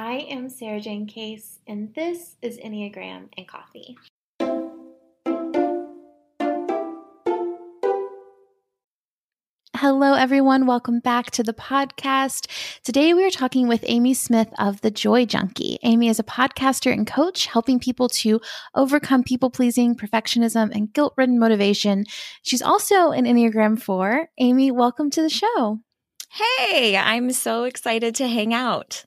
I am Sarajane Case, and this is Enneagram and Coffee. Hello, everyone. Welcome back to the podcast. Today, we are talking with Amy Smith of The Joy Junkie. Amy is a podcaster and coach helping people to overcome people pleasing, perfectionism, and guilt ridden motivation. She's also an Enneagram 4. Amy, welcome to the show. Hey, I'm so excited to hang out.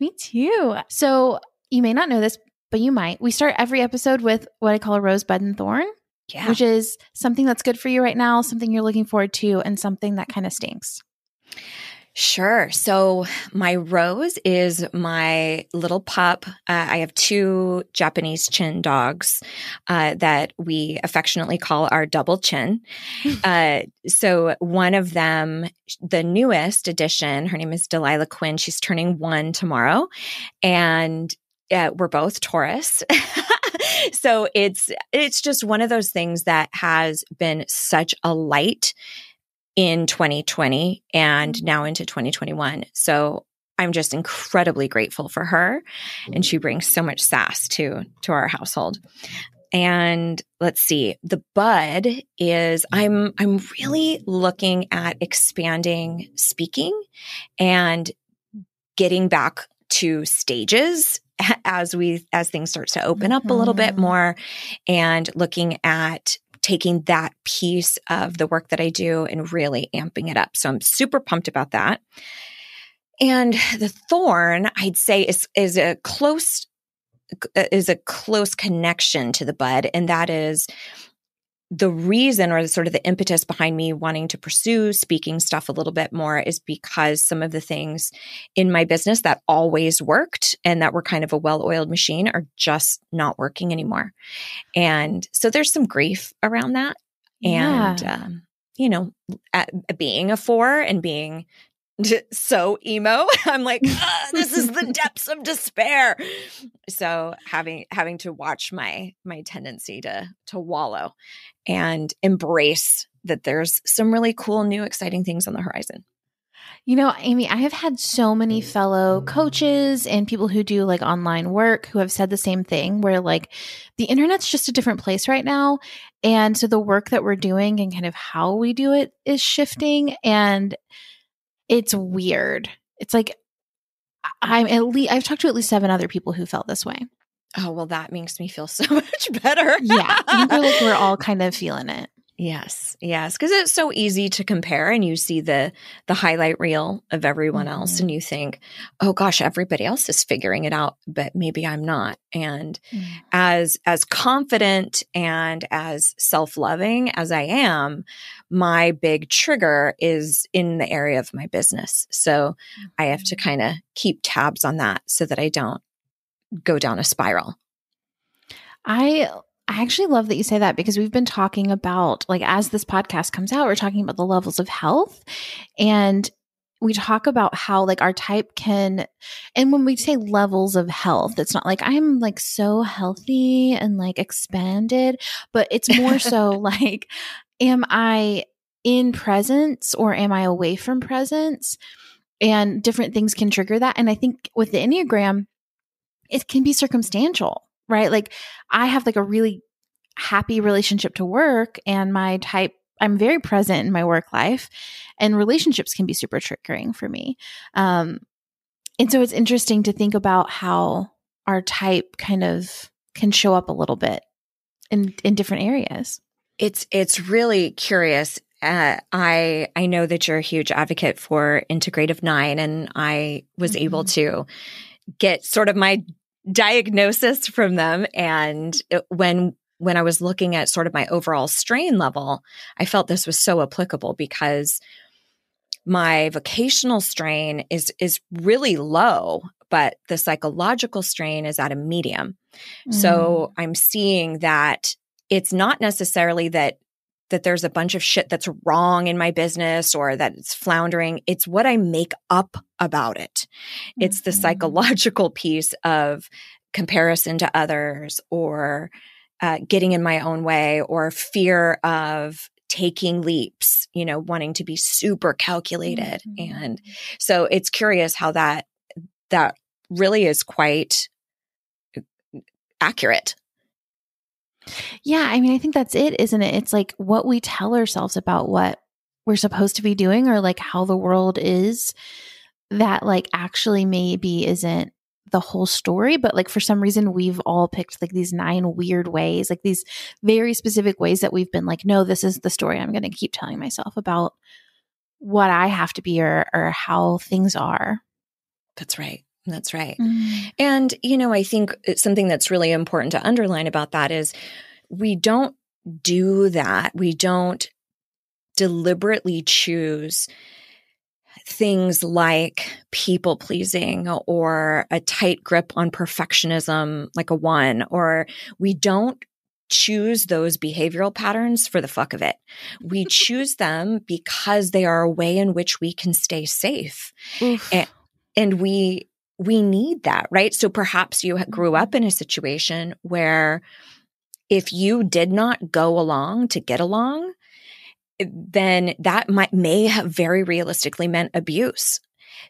Me too. So, you may not know this, but you might. We start every episode with what I call a rosebud and thorn yeah. which is something that's good for you right now, something you're looking forward to, and something that kind of stinks. Sure. So my rose is my little pup. Uh, I have two Japanese chin dogs uh, that we affectionately call our double chin. uh, so one of them, the newest addition, her name is Delilah Quinn. She's turning one tomorrow, and uh, we're both Taurus. so it's it's just one of those things that has been such a light in 2020 and mm-hmm. now into 2021. So I'm just incredibly grateful for her and she brings so much sass to to our household. And let's see, the bud is I'm I'm really looking at expanding speaking and getting back to stages as we as things start to open up mm-hmm. a little bit mm-hmm. more and looking at taking that piece of the work that I do and really amping it up. So I'm super pumped about that. And the thorn, I'd say is is a close is a close connection to the bud and that is the reason or the sort of the impetus behind me wanting to pursue speaking stuff a little bit more is because some of the things in my business that always worked and that were kind of a well-oiled machine are just not working anymore. And so there's some grief around that. And, yeah. um, you know, being a four and being so emo. I'm like, this is the depths of despair. So having having to watch my my tendency to to wallow and embrace that there's some really cool new exciting things on the horizon. You know, Amy, I have had so many mm. fellow coaches and people who do like online work who have said the same thing where like the internet's just a different place right now. And so the work that we're doing and kind of how we do it is shifting. And it's weird. It's like I'm at least I've talked to at least seven other people who felt this way. Oh well, that makes me feel so much better. yeah, I we're like we're all kind of feeling it. Yes, yes, because it's so easy to compare, and you see the the highlight reel of everyone mm-hmm. else, and you think, "Oh gosh, everybody else is figuring it out, but maybe I'm not." And mm-hmm. as as confident and as self loving as I am, my big trigger is in the area of my business, so. I have to mm-hmm. kind of keep tabs on that so that I don't go down a spiral. I I actually love that you say that because we've been talking about, like, as this podcast comes out, we're talking about the levels of health. And we talk about how, like, our type can, and when we say levels of health, it's not like I'm like so healthy and like expanded, but it's more so like, am I in presence or am I away from presence? And different things can trigger that. And I think with the Enneagram, it can be circumstantial right? Like I have like a really happy relationship to work and my type I'm very present in my work life and relationships can be super triggering for me. Um and so it's interesting to think about how our type kind of can show up a little bit in in different areas. It's it's really curious. Uh, I I know that you're a huge advocate for Integrative9, and I was mm-hmm. able to get sort of my diagnosis from them. And it, when when I was looking at sort of my overall strain level, I felt this was so applicable because my vocational strain is is really low, but the psychological strain is at a medium. Mm. So I'm seeing that it's not necessarily that that there's a bunch of shit that's wrong in my business or that it's floundering. It's what I make up about it. Mm-hmm. It's the mm-hmm. psychological piece of comparison to others or uh, getting in my own way or fear of taking leaps, you know, wanting to be super calculated. Mm-hmm. And so it's curious how that, that really is quite accurate. Yeah, I mean, I think that's it, isn't it? It's like what we tell ourselves about what we're supposed to be doing or like how the world is that like actually maybe isn't the whole story, but like for some reason we've all picked like these nine weird ways, like these very specific ways that we've been like, no, this is the story I'm going to keep telling myself about what I have to be or or how things are. That's right. That's right. Mm. And, you know, I think something that's really important to underline about that is we don't do that. We don't deliberately choose things like people pleasing or a tight grip on perfectionism, like a one, or we don't choose those behavioral patterns for the fuck of it. We choose them because they are a way in which we can stay safe. And, and we we need that, right? So perhaps you grew up in a situation where if you did not go along to get along, then that might may have very realistically meant abuse.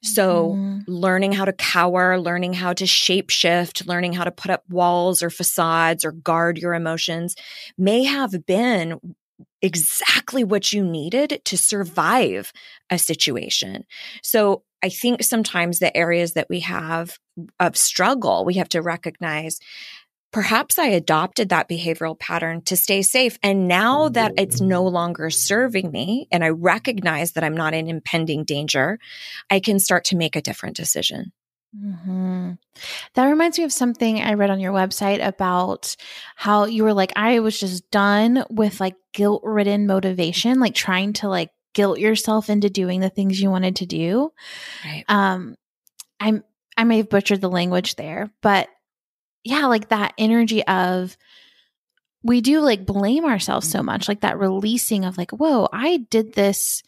So mm. learning how to cower, learning how to shapeshift, learning how to put up walls or facades or guard your emotions may have been exactly what you needed to survive a situation. So I think sometimes the areas that we have of struggle, we have to recognize perhaps I adopted that behavioral pattern to stay safe. And now that it's no longer serving me and I recognize that I'm not in impending danger, I can start to make a different decision. Mm-hmm. That reminds me of something I read on your website about how you were like, I was just done with like guilt ridden motivation, like trying to like guilt yourself into doing the things you wanted to do. Right. Um, I'm, I may have butchered the language there, but yeah, like that energy of, we do like blame ourselves so much, like that releasing of like, whoa, I did this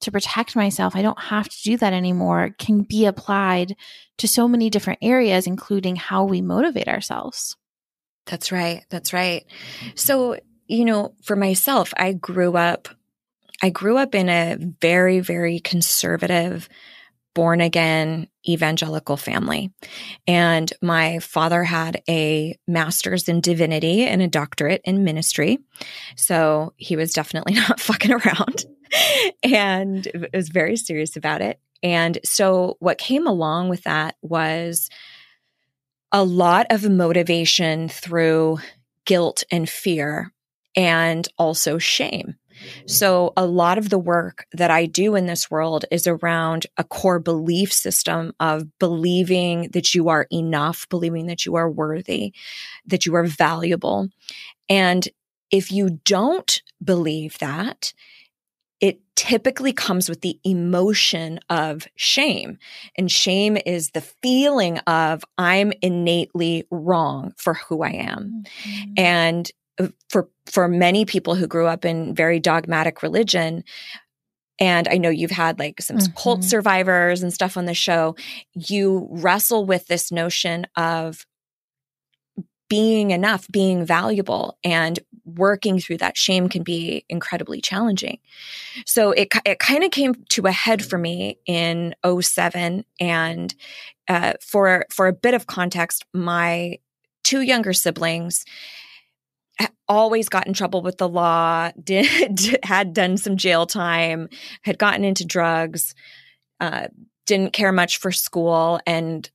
to protect myself. I don't have to do that anymore can be applied to so many different areas, including how we motivate ourselves. That's right. That's right. So, you know, for myself, I grew up, I grew up in a very, very conservative, born again evangelical family. And my father had a master's in divinity and a doctorate in ministry. So he was definitely not fucking around and was very serious about it. And so what came along with that was a lot of motivation through guilt and fear and also shame. So a lot of the work that I do in this world is around a core belief system of believing that you are enough, believing that you are worthy, that you are valuable. And if you don't believe that, it typically comes with the emotion of shame. And shame is the feeling of I'm innately wrong for who I am. Mm-hmm. And for for many people who grew up in very dogmatic religion, and I know you've had like some mm-hmm. cult survivors and stuff on the show, you wrestle with this notion of being enough, being valuable, and working through that shame can be incredibly challenging. So it, it kind of came to a head for me in 07. And uh, for, for a bit of context, my two younger siblings always got in trouble with the law, did, had done some jail time, had gotten into drugs, uh, didn't care much for school. And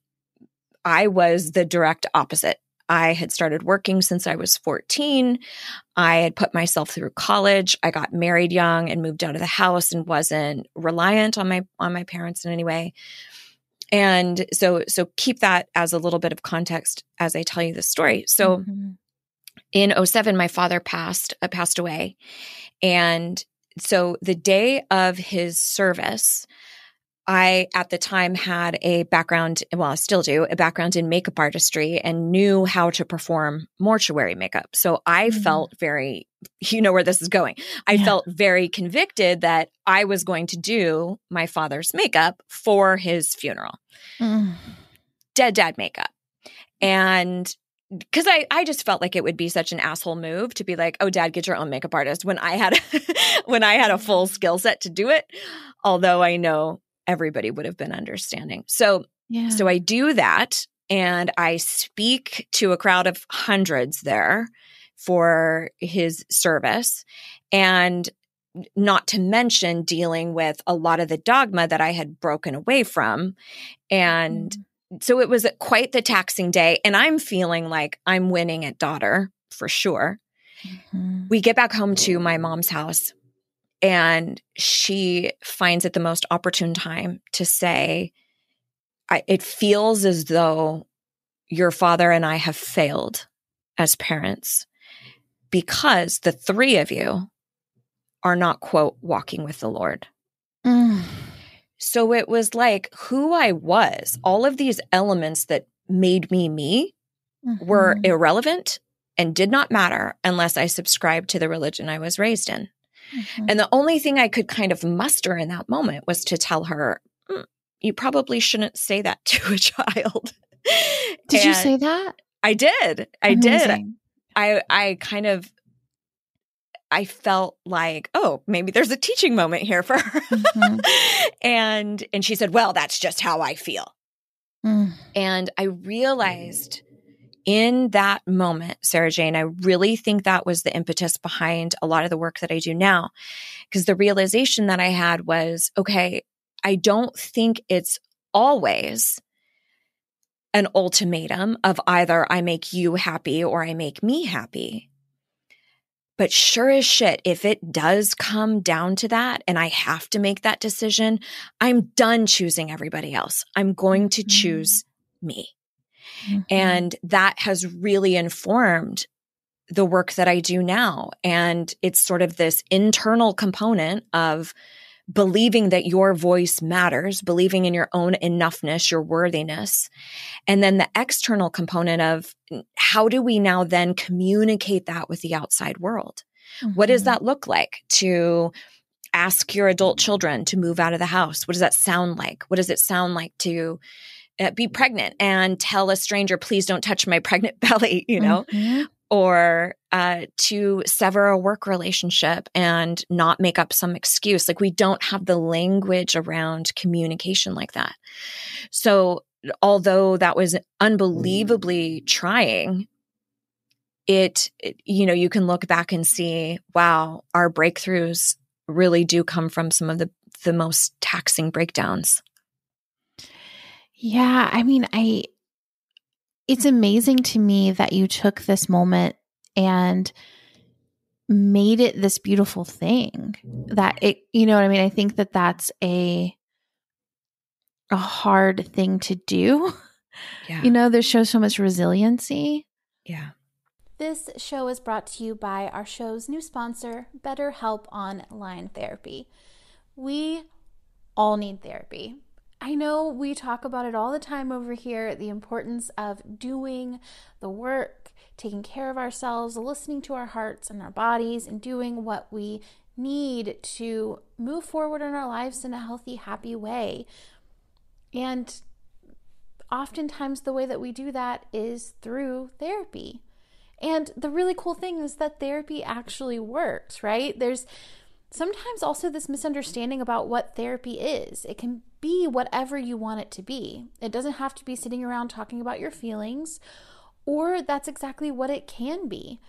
I was the direct opposite. I had started working since I was 14. I had put myself through college. I got married young and moved out of the house and wasn't reliant on my on my parents in any way. And so so keep that as a little bit of context as I tell you this story. So mm-hmm. In 07 my father passed uh, passed away. And so the day of his service, I, at the time, had a background, well, I still do, a background in makeup artistry and knew how to perform mortuary makeup. So I mm-hmm. felt very, you know where this is going. I yeah. felt very convicted that I was going to do my father's makeup for his funeral. Mm. Dead dad makeup. And because I, I just felt like it would be such an asshole move to be like, oh, dad, get your own makeup artist when I had when I had a full skill set to do it. Although I know everybody would have been understanding. So Yeah. So I do that and I speak to a crowd of hundreds there for his service. And not to mention dealing with a lot of the dogma that I had broken away from. And mm-hmm. So it was quite the taxing day. And I'm feeling like I'm winning at daughter for sure. Mm-hmm. We get back home to my mom's house and she finds it the most opportune time to say, it feels as though your father and I have failed as parents because the three of you are not, quote, walking with the Lord. Mm. So it was like who I was, all of these elements that made me me mm-hmm. were irrelevant and did not matter unless I subscribed to the religion I was raised in. Mm-hmm. And the only thing I could kind of muster in that moment was to tell her, mm, you probably shouldn't say that to a child. Did you say that? I did. I Amazing. did. I I kind of I felt like, oh, maybe there's a teaching moment here for her. Mm-hmm. and and she said, "Well, that's just how I feel." Mm. And I realized in that moment, Sarajane, I really think that was the impetus behind a lot of the work that I do now. Because the realization that I had was, okay, I don't think it's always an ultimatum of either I make you happy or I make me happy. But sure as shit, if it does come down to that and I have to make that decision, I'm done choosing everybody else. I'm going to mm-hmm. choose me. Mm-hmm. And that has really informed the work that I do now. And it's sort of this internal component of believing that your voice matters, believing in your own enoughness, your worthiness. And then the external component of how do we now then communicate that with the outside world? Mm-hmm. What does mm-hmm. that look like to ask your adult children to move out of the house? What does that sound like? What does it sound like to uh, be pregnant and tell a stranger, please don't touch my pregnant belly, you know? Mm-hmm or uh, to sever a work relationship and not make up some excuse. Like we don't have the language around communication like that. So, although that was unbelievably trying, it, it, you know, you can look back and see, wow, our breakthroughs really do come from some of the the most taxing breakdowns. Yeah, I mean, I it's amazing to me that you took this moment and made it this beautiful thing that it you know what i mean? I think that that's a a hard thing to do. Yeah. you know this shows so much resiliency. Yeah. This show is brought to you by our show's new sponsor betterhelp online therapy. We all need therapy. I know we talk about it all the time over here the importance of doing the work, taking care of ourselves, listening to our hearts and our bodies, and doing what we need to move forward in our lives in a healthy, happy way. And oftentimes, the way that we do that is through therapy. And the really cool thing is that therapy actually works, right? There's sometimes also this misunderstanding about what therapy is. It can be whatever you want it to be. It doesn't have to be sitting around talking about your feelings, or that's exactly what it can be.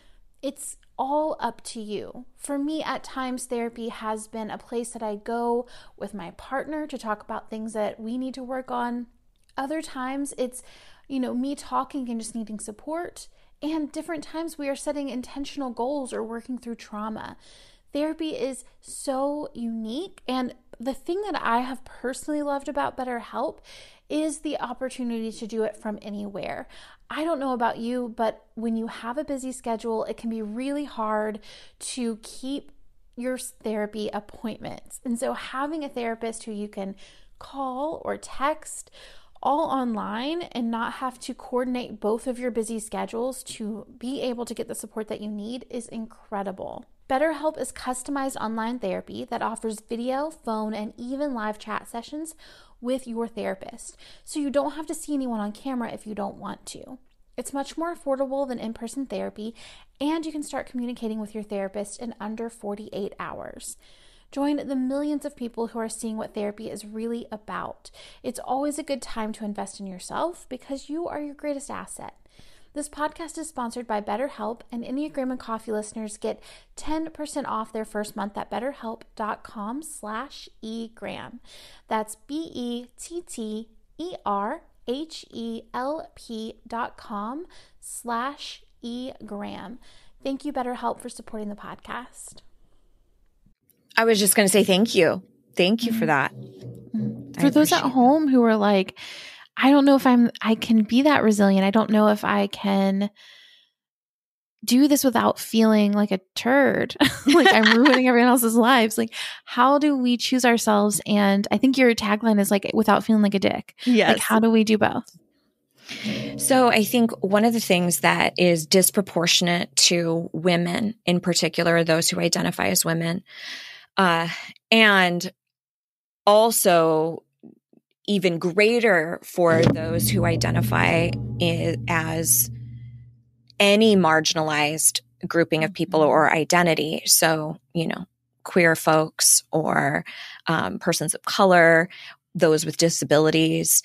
It's all up to you. For me, at times, therapy has been a place that I go with my partner to talk about things that we need to work on. Other times, it's, you know, me talking and just needing support. And different times, we are setting intentional goals or working through trauma. Therapy is so unique. And the thing that I have personally loved about BetterHelp is the opportunity to do it from anywhere. I don't know about you, but when you have a busy schedule, it can be really hard to keep your therapy appointments. And so, having a therapist who you can call or text all online and not have to coordinate both of your busy schedules to be able to get the support that you need is incredible. BetterHelp is customized online therapy that offers video, phone, and even live chat sessions with your therapist, so you don't have to see anyone on camera if you don't want to. It's much more affordable than in person therapy, and you can start communicating with your therapist in under 48 hours. Join the millions of people who are seeing what therapy is really about. It's always a good time to invest in yourself because you are your greatest asset. This podcast is sponsored by BetterHelp, and Enneagram and Coffee listeners get 10% off their first month at betterhelp.com slash egram. That's B-E-T-T-E-R-H-E-L-P dot com slash egram. Thank you, BetterHelp, for supporting the podcast. I was just going to say thank you. Thank you for mm-hmm. that. For those at home who are like, I don't know if I'm I can be that resilient. I don't know if I can do this without feeling like a turd. like I'm ruining everyone else's lives. Like how do we choose ourselves and I think your tagline is like without feeling like a dick. Yes. Like how do we do both? So I think one of the things that is disproportionate to women in particular, those who identify as women, uh, and also even greater for those who identify as any marginalized grouping of people or identity. So, you know, queer folks or um, persons of color, those with disabilities.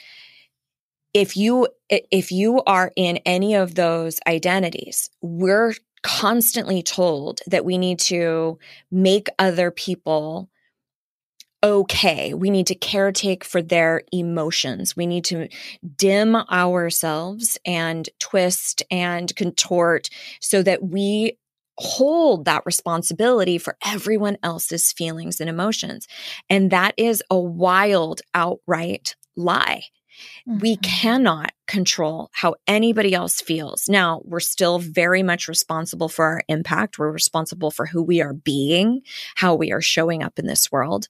If you if you are in any of those identities, we're constantly told that we need to make other people okay. We need to caretake for their emotions. We need to dim ourselves and twist and contort so that we hold that responsibility for everyone else's feelings and emotions. And that is a wild, outright lie. Mm-hmm. We cannot control how anybody else feels. Now, we're still very much responsible for our impact. We're responsible for who we are being, how we are showing up in this world.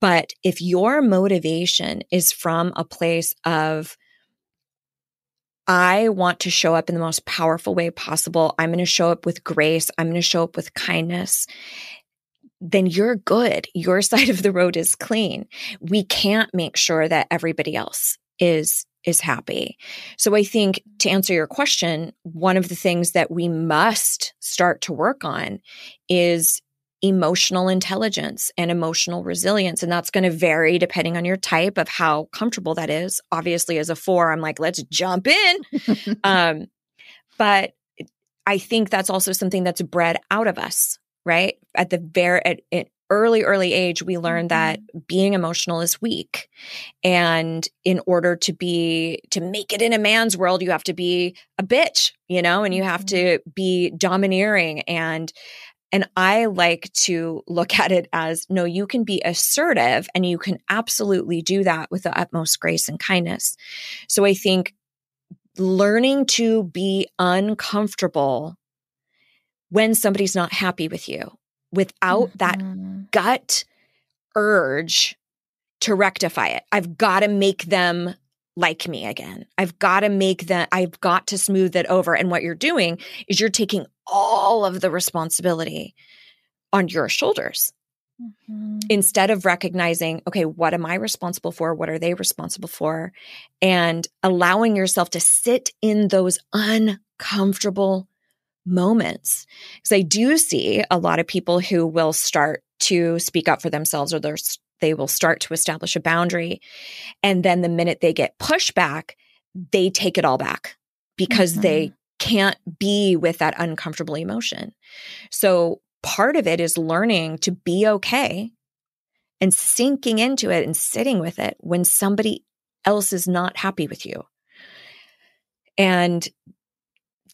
But if your motivation is from a place of, I want to show up in the most powerful way possible. I'm going to show up with grace. I'm going to show up with kindness. Then you're good. Your side of the road is clean. We can't make sure that everybody else is is happy. So I think to answer your question, one of the things that we must start to work on is emotional intelligence and emotional resilience. And that's going to vary depending on your type of how comfortable that is. Obviously, as a four, I'm like, let's jump in. um, but I think that's also something that's bred out of us, right? At the very, at, at early, early age, we learn that mm-hmm. being emotional is weak. And in order to be, to make it in a man's world, you have to be a bitch, you know, and you have mm-hmm. to be domineering and, and I like to look at it as no, you can be assertive and you can absolutely do that with the utmost grace and kindness. So I think learning to be uncomfortable when somebody's not happy with you without mm-hmm. that gut urge to rectify it. I've got to make them like me again. I've got to make that, I've got to smooth it over. And what you're doing is you're taking all of the responsibility on your shoulders. Mm-hmm. Instead of recognizing, okay, what am I responsible for? What are they responsible for? And allowing yourself to sit in those uncomfortable moments. Because I do see a lot of people who will start to speak up for themselves or they will start to establish a boundary. And then the minute they get pushback, they take it all back because mm-hmm. they can't be with that uncomfortable emotion. So part of it is learning to be okay and sinking into it and sitting with it when somebody else is not happy with you. And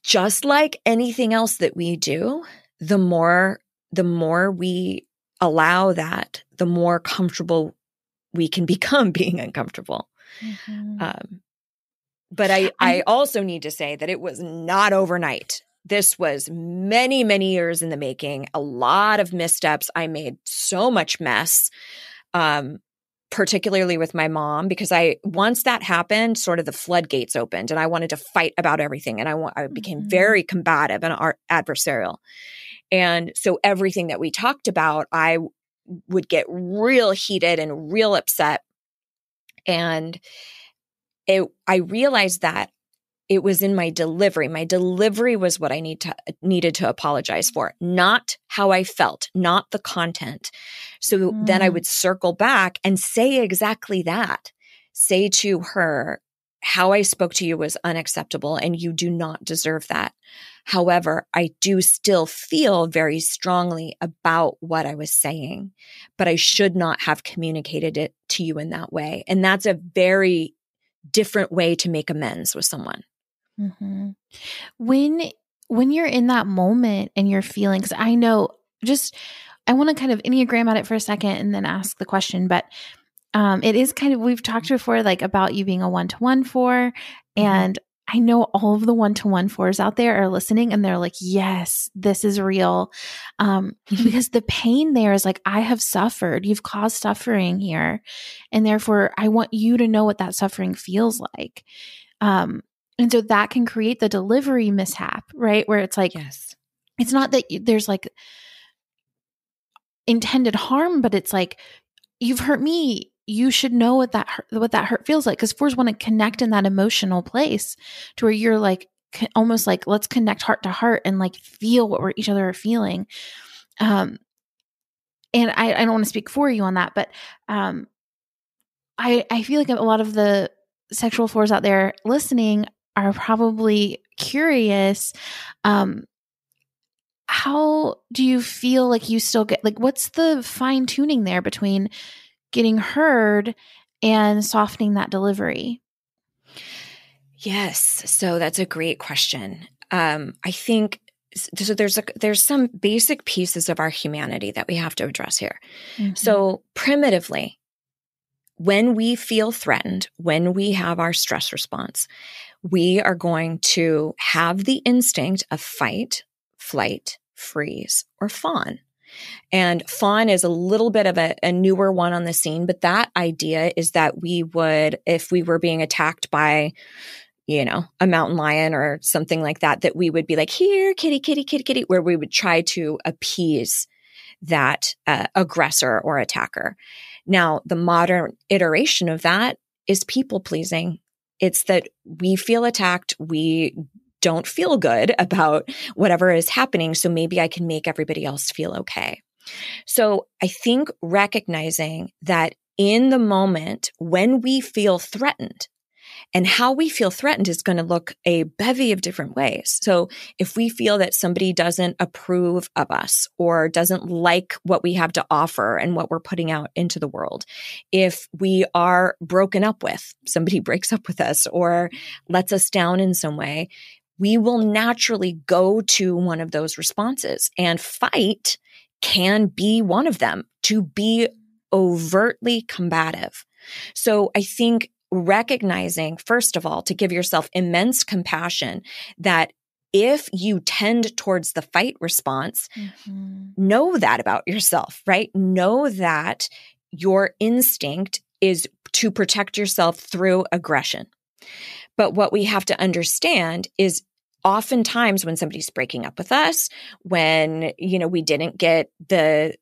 just like anything else that we do, the more the more we allow that, the more comfortable we can become being uncomfortable. Mm-hmm. Um, but I, I also need to say that it was not overnight. This was many, many years in the making, a lot of missteps. I made so much mess, um, particularly with my mom, because I, once that happened, sort of the floodgates opened and I wanted to fight about everything. And I, I became mm-hmm. very combative and adversarial. And so everything that we talked about, I would get real heated and real upset. And it, I realized that it was in my delivery. My delivery was what I need to needed to apologize for, not how I felt, not the content. So mm. then I mm. would circle back and say exactly that. Say to her, how I spoke to you was unacceptable and you do not deserve that. However, I do still feel very strongly about what I was saying, but I should not have communicated it to you in that way. And that's a very different way to make amends with someone. Mm-hmm. When when you're in that moment and you're feeling, because I know just I want to kind of enneagram at it for a second and then ask the question, but um, it is kind of we've talked before like about you being a one to one four, mm-hmm. and I know all of the one to one fours out there are listening and they're like, yes, this is real. Um, because the pain there is like, I have suffered. You've caused suffering here. And therefore, I want you to know what that suffering feels like. Um, and so that can create the delivery mishap, right? Where it's like, yes, it's not that there's like intended harm, but it's like, you've hurt me. You should know what that hurt, what that hurt feels like. Because fours want to connect in that emotional place to where you're like almost like let's connect heart to heart and like feel what we're each other are feeling. Um, and I, I don't want to speak for you on that, but um, I I feel like a lot of the sexual fours out there listening are probably curious um how do you feel like you still get like what's the fine tuning there between getting heard and softening that delivery? Yes. So that's a great question. Um i think so there's a there's some basic pieces of our humanity that we have to address here. Mm-hmm. so primitively when we feel threatened when we have our stress response we are going to have the instinct of fight, flight, freeze, or fawn. And fawn is a little bit of a, a, newer one on the scene, but that idea is that we would, if we were being attacked by, you know, a mountain lion or something like that, that we would be like, here, kitty, kitty, kitty, kitty, where we would try to appease that uh, aggressor or attacker. Now, the modern iteration of that is people pleasing it's that we feel attacked. We don't feel good about whatever is happening. So maybe I can make everybody else feel okay. So I think recognizing that in the moment when we feel threatened, and how we feel threatened is going to look a bevy of different ways. So if we feel that somebody doesn't approve of us or doesn't like what we have to offer and what we're putting out into the world, if we are broken up with, somebody breaks up with us or lets us down in some way, we will naturally go to one of those responses and fight can be one of them to be overtly combative. So I think recognizing, first of all, to give yourself immense compassion that if you tend towards the fight response, mm-hmm. know that about yourself, right? Know that your instinct is to protect yourself through aggression. But what we have to understand is oftentimes when somebody's breaking up with us, when, you know, we didn't get the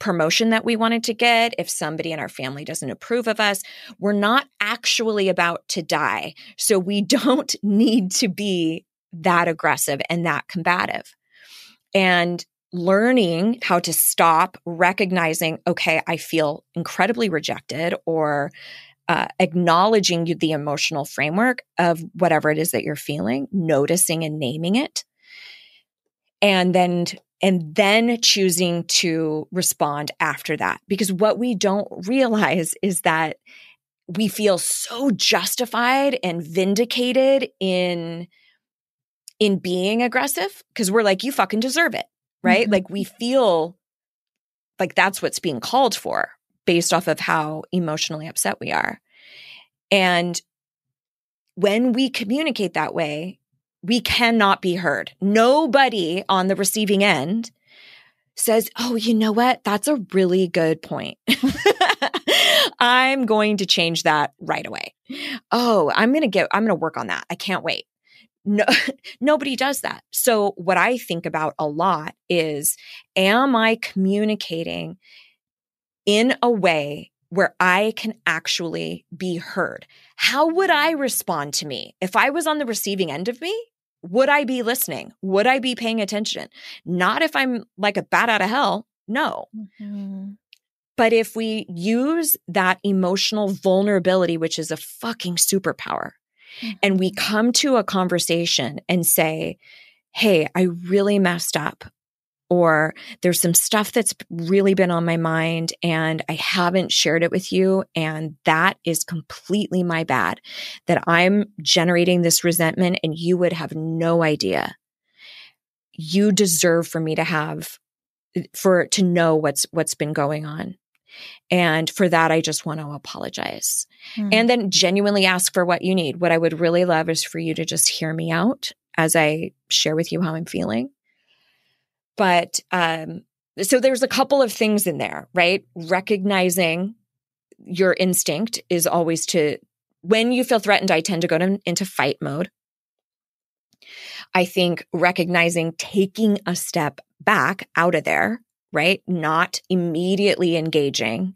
promotion that we wanted to get, if somebody in our family doesn't approve of us, we're not actually about to die. So we don't need to be that aggressive and that combative. And learning how to stop recognizing, okay, I feel incredibly rejected or uh, acknowledging the emotional framework of whatever it is that you're feeling, noticing and naming it. And then and then choosing to respond after that. Because what we don't realize is that we feel so justified and vindicated in in being aggressive because we're like you fucking deserve it right mm-hmm. like we feel like that's what's being called for based off of how emotionally upset we are and when we communicate that way we cannot be heard. Nobody on the receiving end says, Oh, you know what? That's a really good point. I'm going to change that right away. Oh, I'm going to get, I'm going to work on that. I can't wait. No, nobody does that. So, what I think about a lot is Am I communicating in a way where I can actually be heard. How would I respond to me if I was on the receiving end of me? Would I be listening? Would I be paying attention? Not if I'm like a bat out of hell. No. Mm-hmm. But if we use that emotional vulnerability, which is a fucking superpower, mm-hmm. and we mm-hmm. come to a conversation and say, Hey, I really messed up or there's some stuff that's really been on my mind and I haven't shared it with you. And that is completely my bad that I'm generating this resentment and you would have no idea. You deserve for me to have, for, to know what's, what's been going on. And for that, I just want to apologize mm. and then genuinely ask for what you need. What I would really love is for you to just hear me out as I share with you how I'm feeling but um, so there's a couple of things in there, right? Recognizing your instinct is always to, when you feel threatened, I tend to go to, into fight mode. I think recognizing taking a step back out of there, right? Not immediately engaging.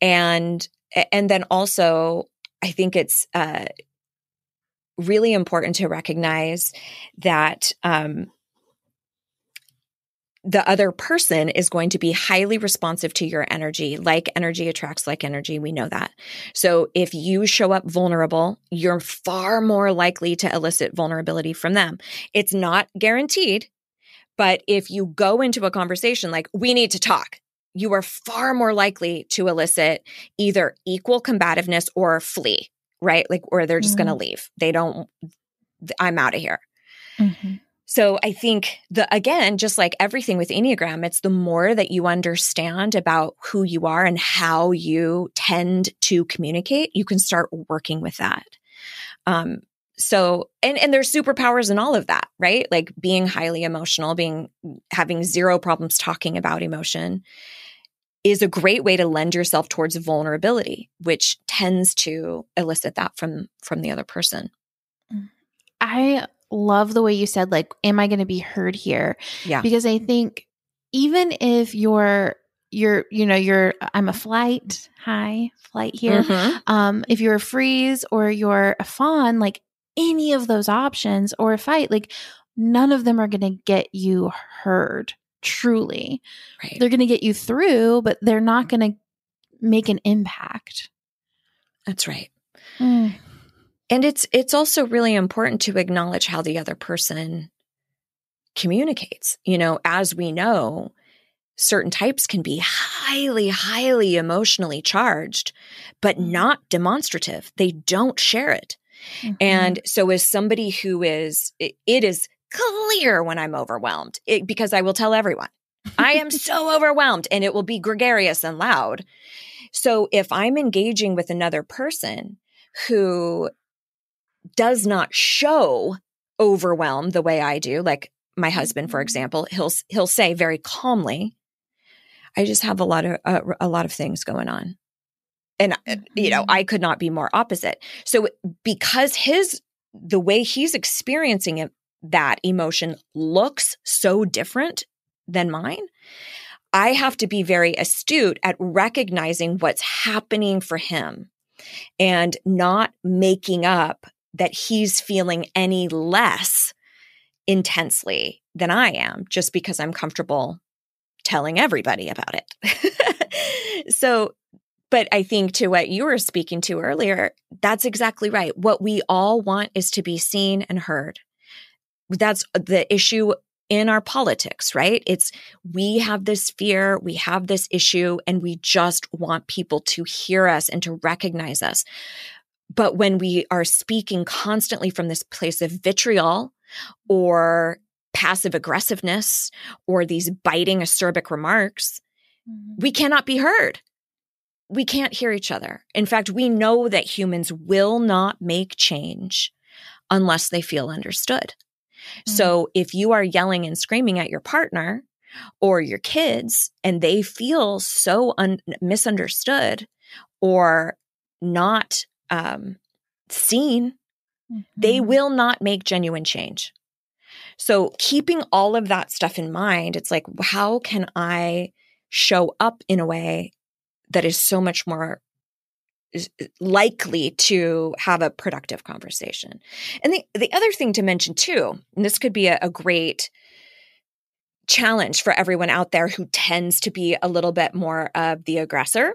And, and then also, I think it's, uh, really important to recognize that, um, the other person is going to be highly responsive to your energy. Like energy attracts like energy. We know that. So if you show up vulnerable, you're far more likely to elicit vulnerability from them. It's not guaranteed, but if you go into a conversation like, we need to talk, you are far more likely to elicit either equal combativeness or flee, right? Like, or they're just mm-hmm. going to leave. They don't, I'm out of here. Mm-hmm. So I think the, again, just like everything with Enneagram, it's the more that you understand about who you are and how you tend to communicate, you can start working with that. Um, so, and, and there's superpowers in all of that, right? Like being highly emotional, being, having zero problems talking about emotion is a great way to lend yourself towards vulnerability, which tends to elicit that from, from the other person. I love the way you said, like, am I going to be heard here? Yeah. Because I think even if you're, you're, you know, you're, I'm a flight, high flight here. Mm-hmm. Um, if you're a freeze or you're a fawn, like any of those options or a fight, like none of them are going to get you heard truly. Right. They're going to get you through, but they're not going to make an impact. That's right. Mm. And it's it's also really important to acknowledge how the other person communicates. You know, as we know, certain types can be highly highly emotionally charged but mm-hmm. not demonstrative. They don't share it. Mm-hmm. And so as somebody who is it, it is clear when I'm overwhelmed it, because I will tell everyone I am so overwhelmed and it will be gregarious and loud. So if I'm engaging with another person who does not show overwhelm the way I do, like my husband, for mm-hmm. example, he'll he'll say very calmly, "I just have a lot of uh, a lot of things going on," and uh, you know, mm-hmm. I could not be more opposite. So because his the way he's experiencing it, that emotion looks so different than mine. I have to be very astute at recognizing what's happening for him and not making up that he's feeling any less intensely than I am just because I'm comfortable telling everybody about it. so, but I think to what you were speaking to earlier, that's exactly right. What we all want is to be seen and heard. That's the issue in our politics, right? It's we have this fear, we have this issue, and we just want people to hear us and to recognize us. But when we are speaking constantly from this place of vitriol or passive aggressiveness or these biting acerbic remarks, mm-hmm. we cannot be heard. We can't hear each other. In fact, we know that humans will not make change unless they feel understood. Mm-hmm. So if you are yelling and screaming at your partner or your kids and they feel so un- misunderstood or not um, seen, mm-hmm. they will not make genuine change. So, keeping all of that stuff in mind, it's like, how can I show up in a way that is so much more likely to have a productive conversation. And the, the other thing to mention too, and this could be a, a great challenge for everyone out there who tends to be a little bit more of the aggressor.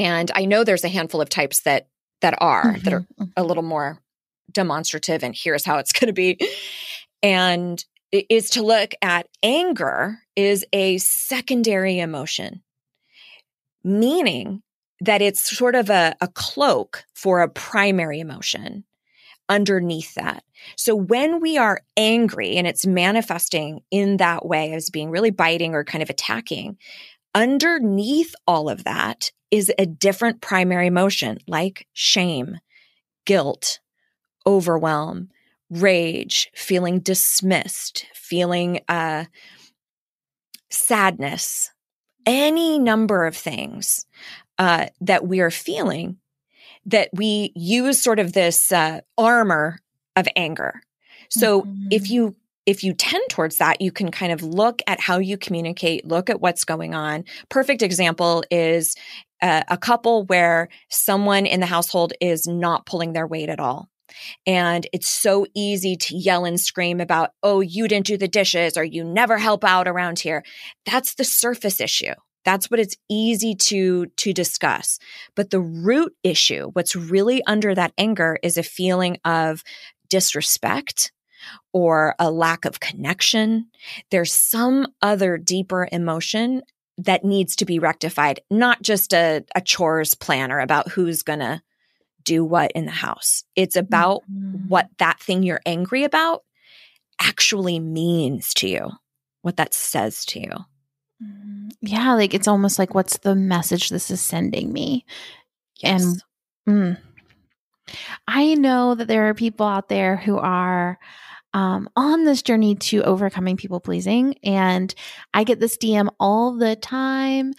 And I know there's a handful of types that that are mm-hmm. that are a little more demonstrative and here's how it's going to be. And is to look at anger is a secondary emotion, meaning that it's sort of a, a cloak for a primary emotion underneath that. So when we are angry and it's manifesting in that way as being really biting or kind of attacking, underneath all of that is a different primary emotion like shame, guilt, overwhelm, rage, feeling dismissed, feeling uh, sadness, any number of things uh, that we are feeling that we use sort of this uh, armor of anger. So mm-hmm. if you if you tend towards that, you can kind of look at how you communicate, look at what's going on. Perfect example is uh, a couple where someone in the household is not pulling their weight at all. And it's so easy to yell and scream about, oh, you didn't do the dishes or you never help out around here. That's the surface issue. That's what it's easy to to discuss. But the root issue, what's really under that anger is a feeling of disrespect or a lack of connection. There's some other deeper emotion that needs to be rectified, not just a, a chores planner about who's going to do what in the house. It's about mm-hmm. what that thing you're angry about actually means to you, what that says to you. Mm-hmm. Yeah, like it's almost like what's the message this is sending me? Yes. And mm, I know that there are people out there who are um, on this journey to overcoming people pleasing. And I get this DM all the time.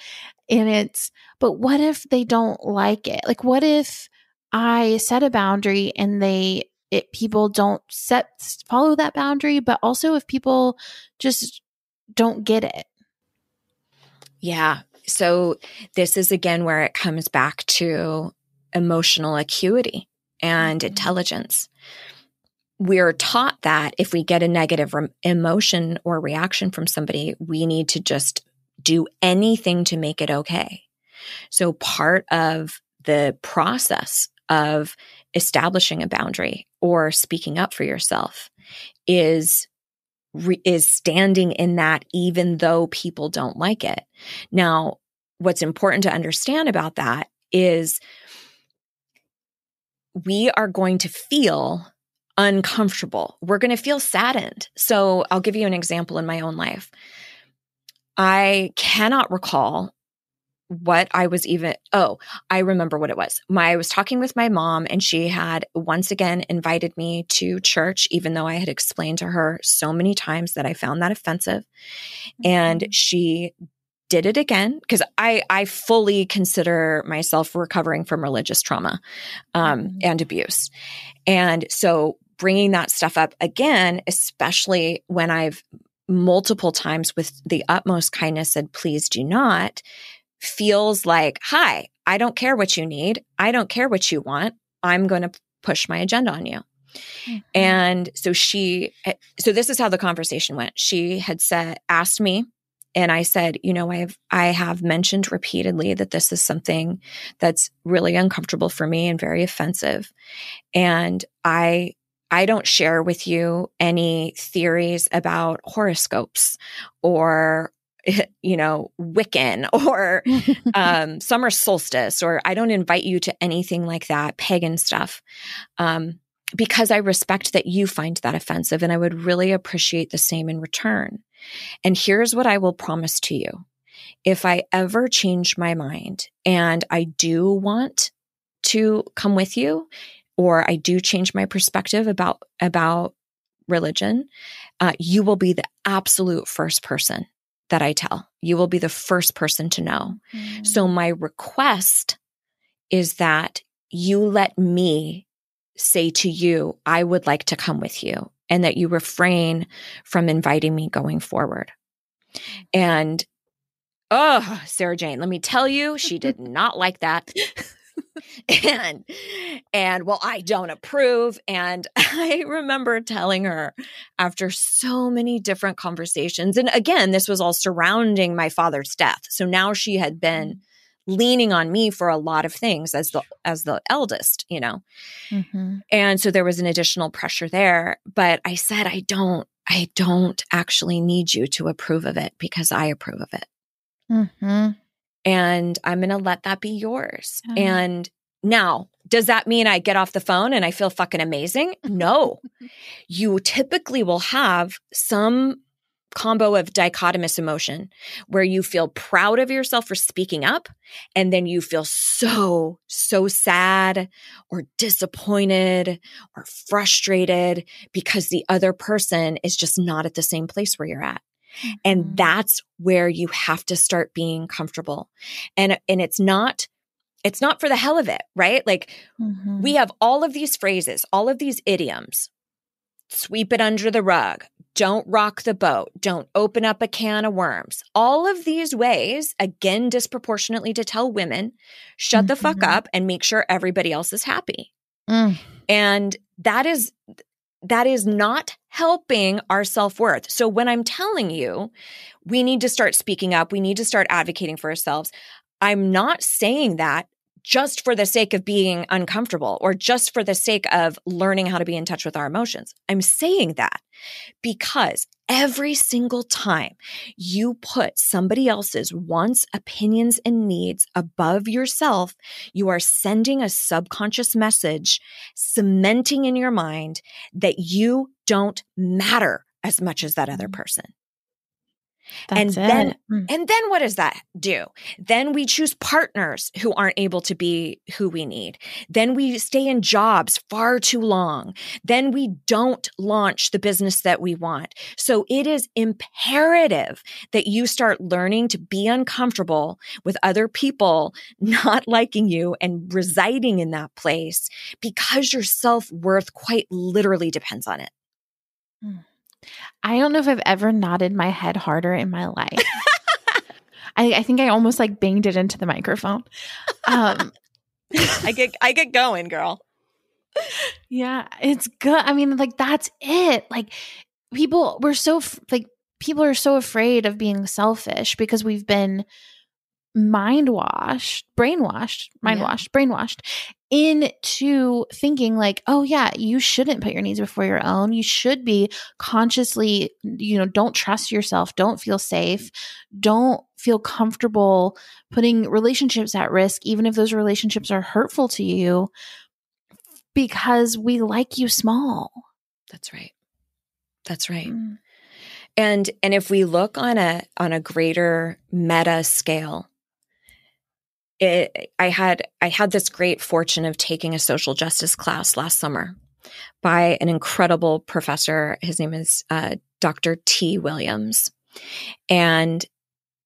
And it's, but what if they don't like it? Like, what if I set a boundary and they, it, people don't set, follow that boundary, but also if people just don't get it? Yeah. So this is again where it comes back to emotional acuity and mm-hmm. intelligence. We're taught that if we get a negative re- emotion or reaction from somebody, we need to just do anything to make it okay. So part of the process of establishing a boundary or speaking up for yourself is re- is standing in that even though people don't like it. Now, what's important to understand about that is we are going to feel uncomfortable. We're going to feel saddened. So, I'll give you an example in my own life. I cannot recall what I was even, oh, I remember what it was. My, I was talking with my mom and she had once again invited me to church, even though I had explained to her so many times that I found that offensive. Mm-hmm. And she did it again because I, I fully consider myself recovering from religious trauma um, mm-hmm. and abuse. And so bringing that stuff up again, especially when I've multiple times with the utmost kindness said, please do not feels like, hi, I don't care what you need. I don't care what you want. I'm going to push my agenda on you. Mm-hmm. And so she, eh, so this is how the conversation went. She had said, asked me, and I said, you know, I have, I have mentioned repeatedly that this is something that's really uncomfortable for me and very offensive. And I, I don't share with you any theories about horoscopes or you know, Wiccan or um, summer solstice, or I don't invite you to anything like that, pagan stuff, um, because I respect that you find that offensive and I would really appreciate the same in return. And here's what I will promise to you. If I ever change my mind and I do want to come with you, or I do change my perspective about, about religion, uh, you will be the absolute first person that I tell. You will be the first person to know. Mm. So my request is that you let me say to you, I would like to come with you and that you refrain from inviting me going forward. And oh, Sarajane, let me tell you, she did not like that. and and well i don't approve and i remember telling her after so many different conversations and again this was all surrounding my father's death so now she had been mm-hmm. Leaning on me for a lot of things as the as the eldest you know mm-hmm. and so there was an additional pressure there but i said i don't i don't actually need you to approve of it because i approve of it mm-hmm and I'm going to let that be yours. Uh-huh. And now, does that mean I get off the phone and I feel fucking amazing? No. you typically will have some combo of dichotomous emotion where you feel proud of yourself for speaking up and then you feel so so sad or disappointed or frustrated because the other person is just not at the same place where you're at and mm-hmm. that's where you have to start being comfortable. And, and it's not, it's not for the hell of it, right? Like mm-hmm. we have all of these phrases, all of these idioms. Sweep it under the rug. Don't rock the boat. Don't open up a can of worms. All of these ways, again, disproportionately to tell women, shut mm-hmm. the fuck mm-hmm. up and make sure everybody else is happy. Mm. And that is that is not helping our self worth. So when I'm telling you, we need to start speaking up, we need to start advocating for ourselves, I'm not saying that just for the sake of being uncomfortable or just for the sake of learning how to be in touch with our emotions. I'm saying that because every single time you put somebody else's wants, opinions, and needs above yourself, you are sending a subconscious message, cementing in your mind that you don't matter as much as that other mm. person. That's and it. then mm. and then what does that do? Then we choose partners who aren't able to be who we need. Then we stay in jobs far too long. Then we don't launch the business that we want. So it is imperative that you start learning to be uncomfortable with other people not liking you and residing in that place because your self-worth quite literally depends on it. Mm. I don't know if I've ever nodded my head harder in my life. I, I, think I almost like banged it into the microphone. Um, I get I get going, girl. Yeah, it's good. I mean, like that's it. Like people, we're so like people are so afraid of being selfish because we've been mind washed, brainwashed, mind yeah. washed, brainwashed into thinking like, oh yeah, you shouldn't put your needs before your own. You should be consciously, you know, don't trust yourself, don't feel safe, don't feel comfortable putting relationships at risk, even if those relationships are hurtful to you, because we like you small. That's right. That's right. Mm. And and if we look on a on a greater meta scale, it, I had I had this great fortune of taking a social justice class last summer by an incredible professor. His name is uh, Dr. T. Williams, and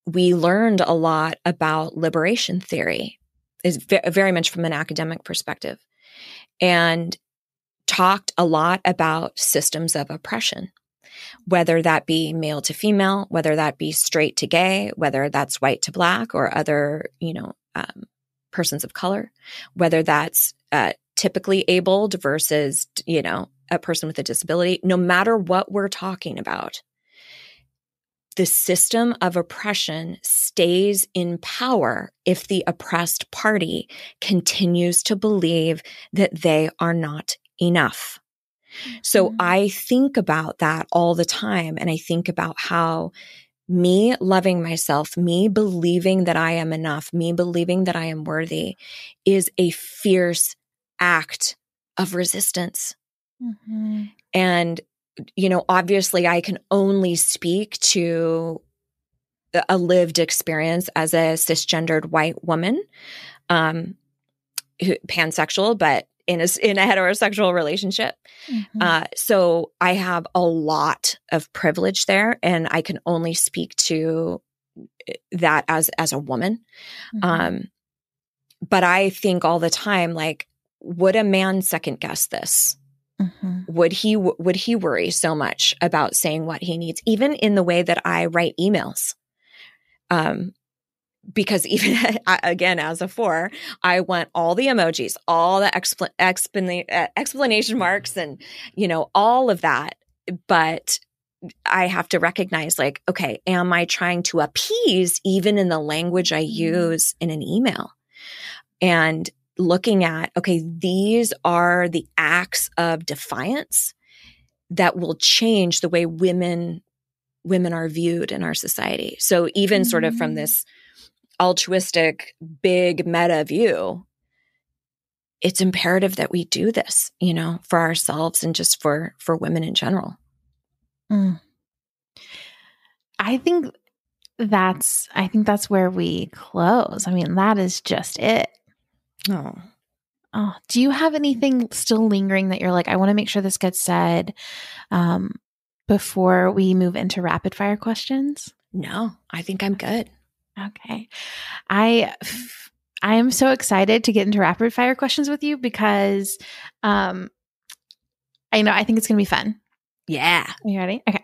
we learned a lot about liberation theory, is very much from an academic perspective, and talked a lot about systems of oppression whether that be male to female, whether that be straight to gay, whether that's white to black or other, you know, um, persons of color, whether that's uh, typically abled versus, you know, a person with a disability, no matter what we're talking about, the system of oppression stays in power if the oppressed party continues to believe that they are not enough. So mm-hmm. I think about that all the time. And I think about how me loving myself, me believing that I am enough, me believing that I am worthy is a fierce act of resistance. Mm-hmm. And, you know, obviously I can only speak to a lived experience as a cisgendered white woman, um, who, pansexual, but in a, in a heterosexual relationship. Mm-hmm. Uh, so I have a lot of privilege there, and I can only speak to eh, that as as a woman. Mm-hmm. Um, but I think all the time, like, would a man second guess this? Mm-hmm. Would he would he worry so much about saying what he needs, even in the way that I write emails? Um, because even again as a four i want all the emojis all the expl- explan- uh, explanation marks and you know all of that but i have to recognize like okay am i trying to appease even in the language i mm-hmm. use in an email and looking at okay these are the acts of defiance that will change the way women women are viewed in our society so even mm-hmm. sort of from mm-hmm. this altruistic, big meta view, it's imperative that we do this, you know, for ourselves and just for for women in general. Mm. I think that's I think that's where we close. I mean, that is just it. Oh. Oh, do you have anything still lingering that you're like, I want to make sure this gets said um, before we move into rapid fire questions? No, I think I'm good. Okay. I I am so excited to get into rapid fire questions with you because um I know I think it's going to be fun. Yeah. Are you ready? Okay.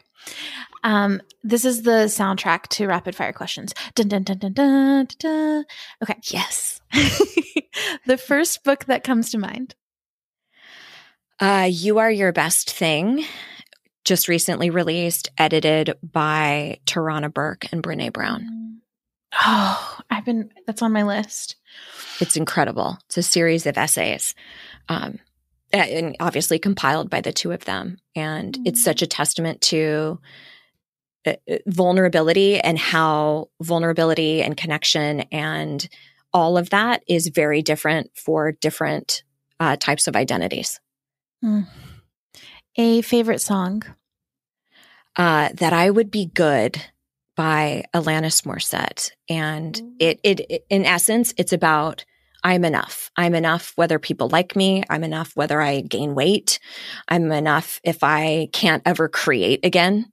Um this is the soundtrack to rapid fire questions. Dun dun dun dun dun. dun, dun. Okay. Yes. the first book that comes to mind. Uh You Are Your Best Thing just recently released, edited by Tarana Burke and Brene Brown. Oh, I've been, that's on my list. It's incredible. It's a series of essays. Um, and obviously compiled by the two of them. And mm-hmm. it's such a testament to uh, uh, vulnerability and how vulnerability and connection and all of that is very different for different uh, types of identities. Mm. A favorite song? Uh, that I would be good by Alanis Morissette. And mm. it, it, it, in essence, it's about I'm enough. I'm enough whether people like me. I'm enough whether I gain weight. I'm enough if I can't ever create again.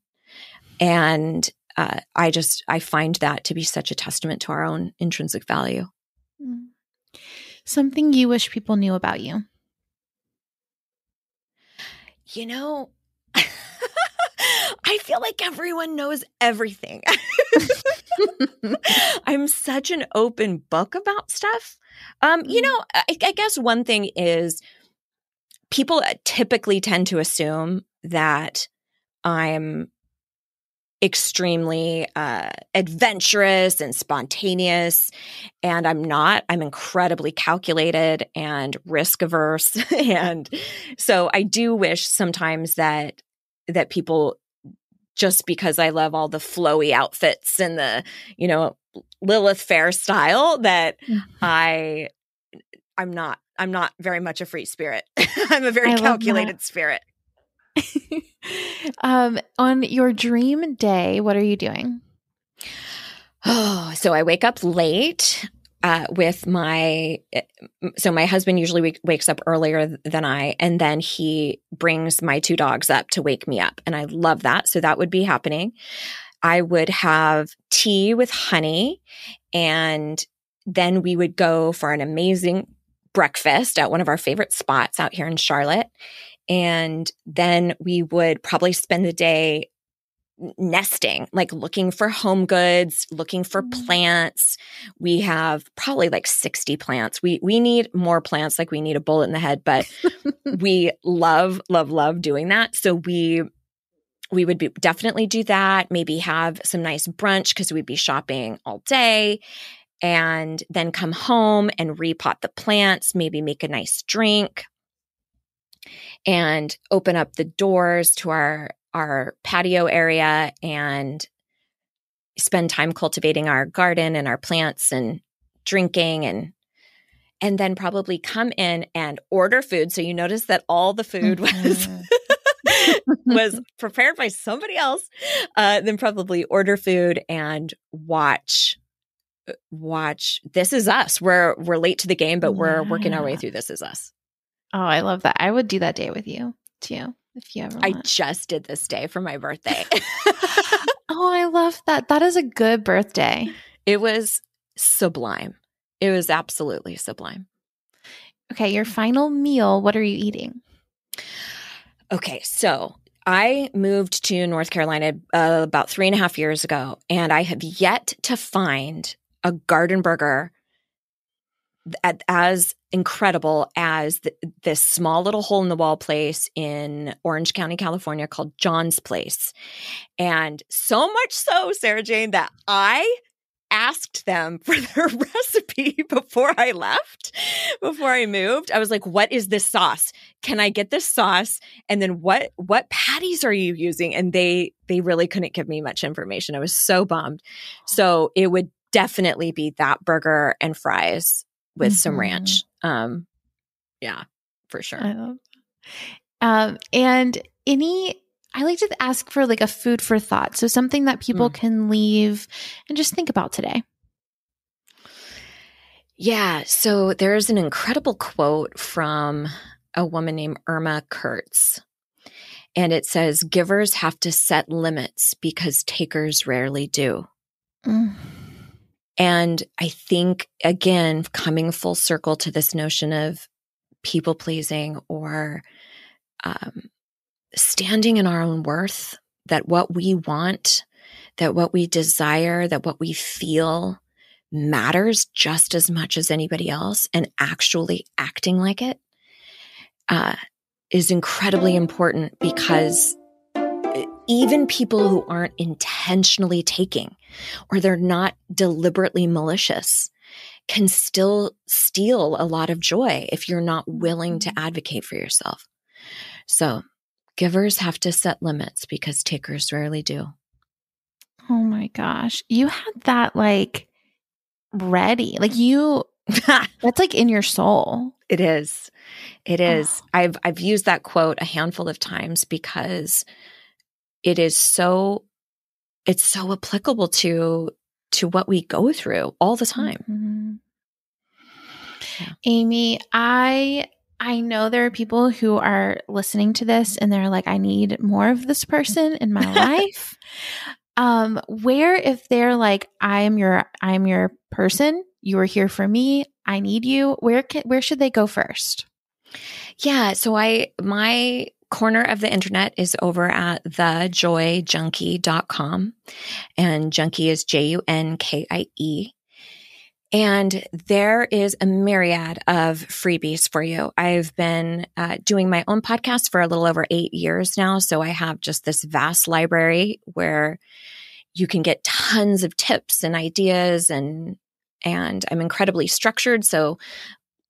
And uh, I just, I find that to be such a testament to our own intrinsic value. Mm. Something you wish people knew about you? You know, I feel like everyone knows everything. I'm such an open book about stuff. Um, you mm-hmm. know, I, I guess one thing is people typically tend to assume that I'm extremely uh, adventurous and spontaneous. And I'm not. I'm incredibly calculated and risk averse. and so I do wish sometimes that that people just because I love all the flowy outfits and the, you know, Lilith Fair style that mm-hmm. I I'm not I'm not very much a free spirit. I'm a very I calculated spirit. um on your dream day, what are you doing? Oh, so I wake up late uh, with my eh, so my husband usually w- wakes up earlier than I, and then he brings my two dogs up to wake me up, and I love that. So that would be happening. I would have tea with honey, and then we would go for an amazing breakfast at one of our favorite spots out here in Charlotte. And then we would probably spend the day nesting, like looking for home goods, looking for mm. plants. We have probably like 60 plants. We we need more plants like we need a bullet in the head, but we love love love doing that. So we we would be, definitely do that, maybe have some nice brunch because we'd be shopping all day and then come home and repot the plants, maybe make a nice drink and open up the doors to our our patio area and spend time cultivating our garden and our plants and drinking and and then probably come in and order food. So you notice that all the food was mm-hmm. was prepared by somebody else uh, then probably order food and watch uh, watch this is us. We're we're late to the game but we're yeah. working our way through this is us. Oh i love that. I would do that day with you too if you ever want. I just did this day for my birthday. oh, I love that. That is a good birthday. It was sublime. It was absolutely sublime. Okay, your final meal, what are you eating? Okay, so I moved to North Carolina uh, about three and a half years ago, and I have yet to find a garden burger as incredible as th- this small little hole in the wall place in Orange County, California called John's Place. And so much so, Sarajane, that I asked them for their recipe before I left, before I moved. I was like, "What is this sauce? Can I get this sauce? And then what what patties are you using?" And they they really couldn't give me much information. I was so bummed. So, it would definitely be that burger and fries with mm-hmm. some ranch. Um yeah, for sure. Um and any I like to ask for like a food for thought. So something that people mm. can leave and just think about today. Yeah. So there's an incredible quote from a woman named Irma Kurtz. And it says, Givers have to set limits because takers rarely do. Mm. And I think, again, coming full circle to this notion of people pleasing or um, standing in our own worth, that what we want, that what we desire, that what we feel matters just as much as anybody else, and actually acting like it uh, is incredibly important because even people who aren't intentionally taking or they're not deliberately malicious can still steal a lot of joy if you're not willing to mm-hmm. advocate for yourself. So Givers have to set limits because takers rarely do. Oh my gosh. You had that like ready. Like you that's like in your soul. It is. It is. Oh. I've I've used that quote a handful of times because it is so it's so applicable to to what we go through all the time. Mm-hmm. Yeah. Amy, I I know there are people who are listening to this and they're like, I need more of this person in my life. Um, where if they're like, I am your, I am your person, you are here for me, I need you, where can, where should they go first? Yeah. So I, my corner of the internet is over at thejoyjunkie.com and junkie is J U N K I E. And there is a myriad of freebies for you. I've been uh, doing my own podcast for a little over eight years now. So I have just this vast library where you can get tons of tips and ideas and and I'm incredibly structured. So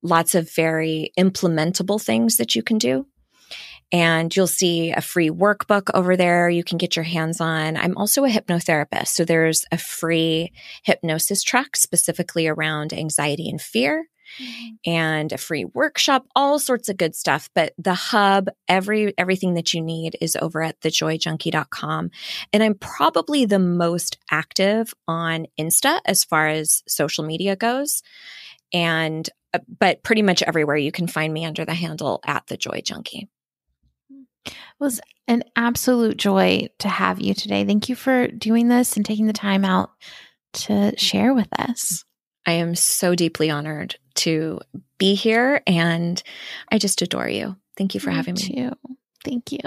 lots of very implementable things that you can do and you'll see a free workbook over there you can get your hands on. I'm also a hypnotherapist. So there's a free hypnosis track specifically around anxiety and fear. Mm-hmm. and a free workshop all sorts of good stuff but the hub every everything that you need is over at thejoyjunkie.com and i'm probably the most active on insta as far as social media goes and uh, but pretty much everywhere you can find me under the handle at the joy junkie it was an absolute joy to have you today. Thank you for doing this and taking the time out to share with us. I am so deeply honored to be here and I just adore you. Thank you for me having me. Too. Thank you.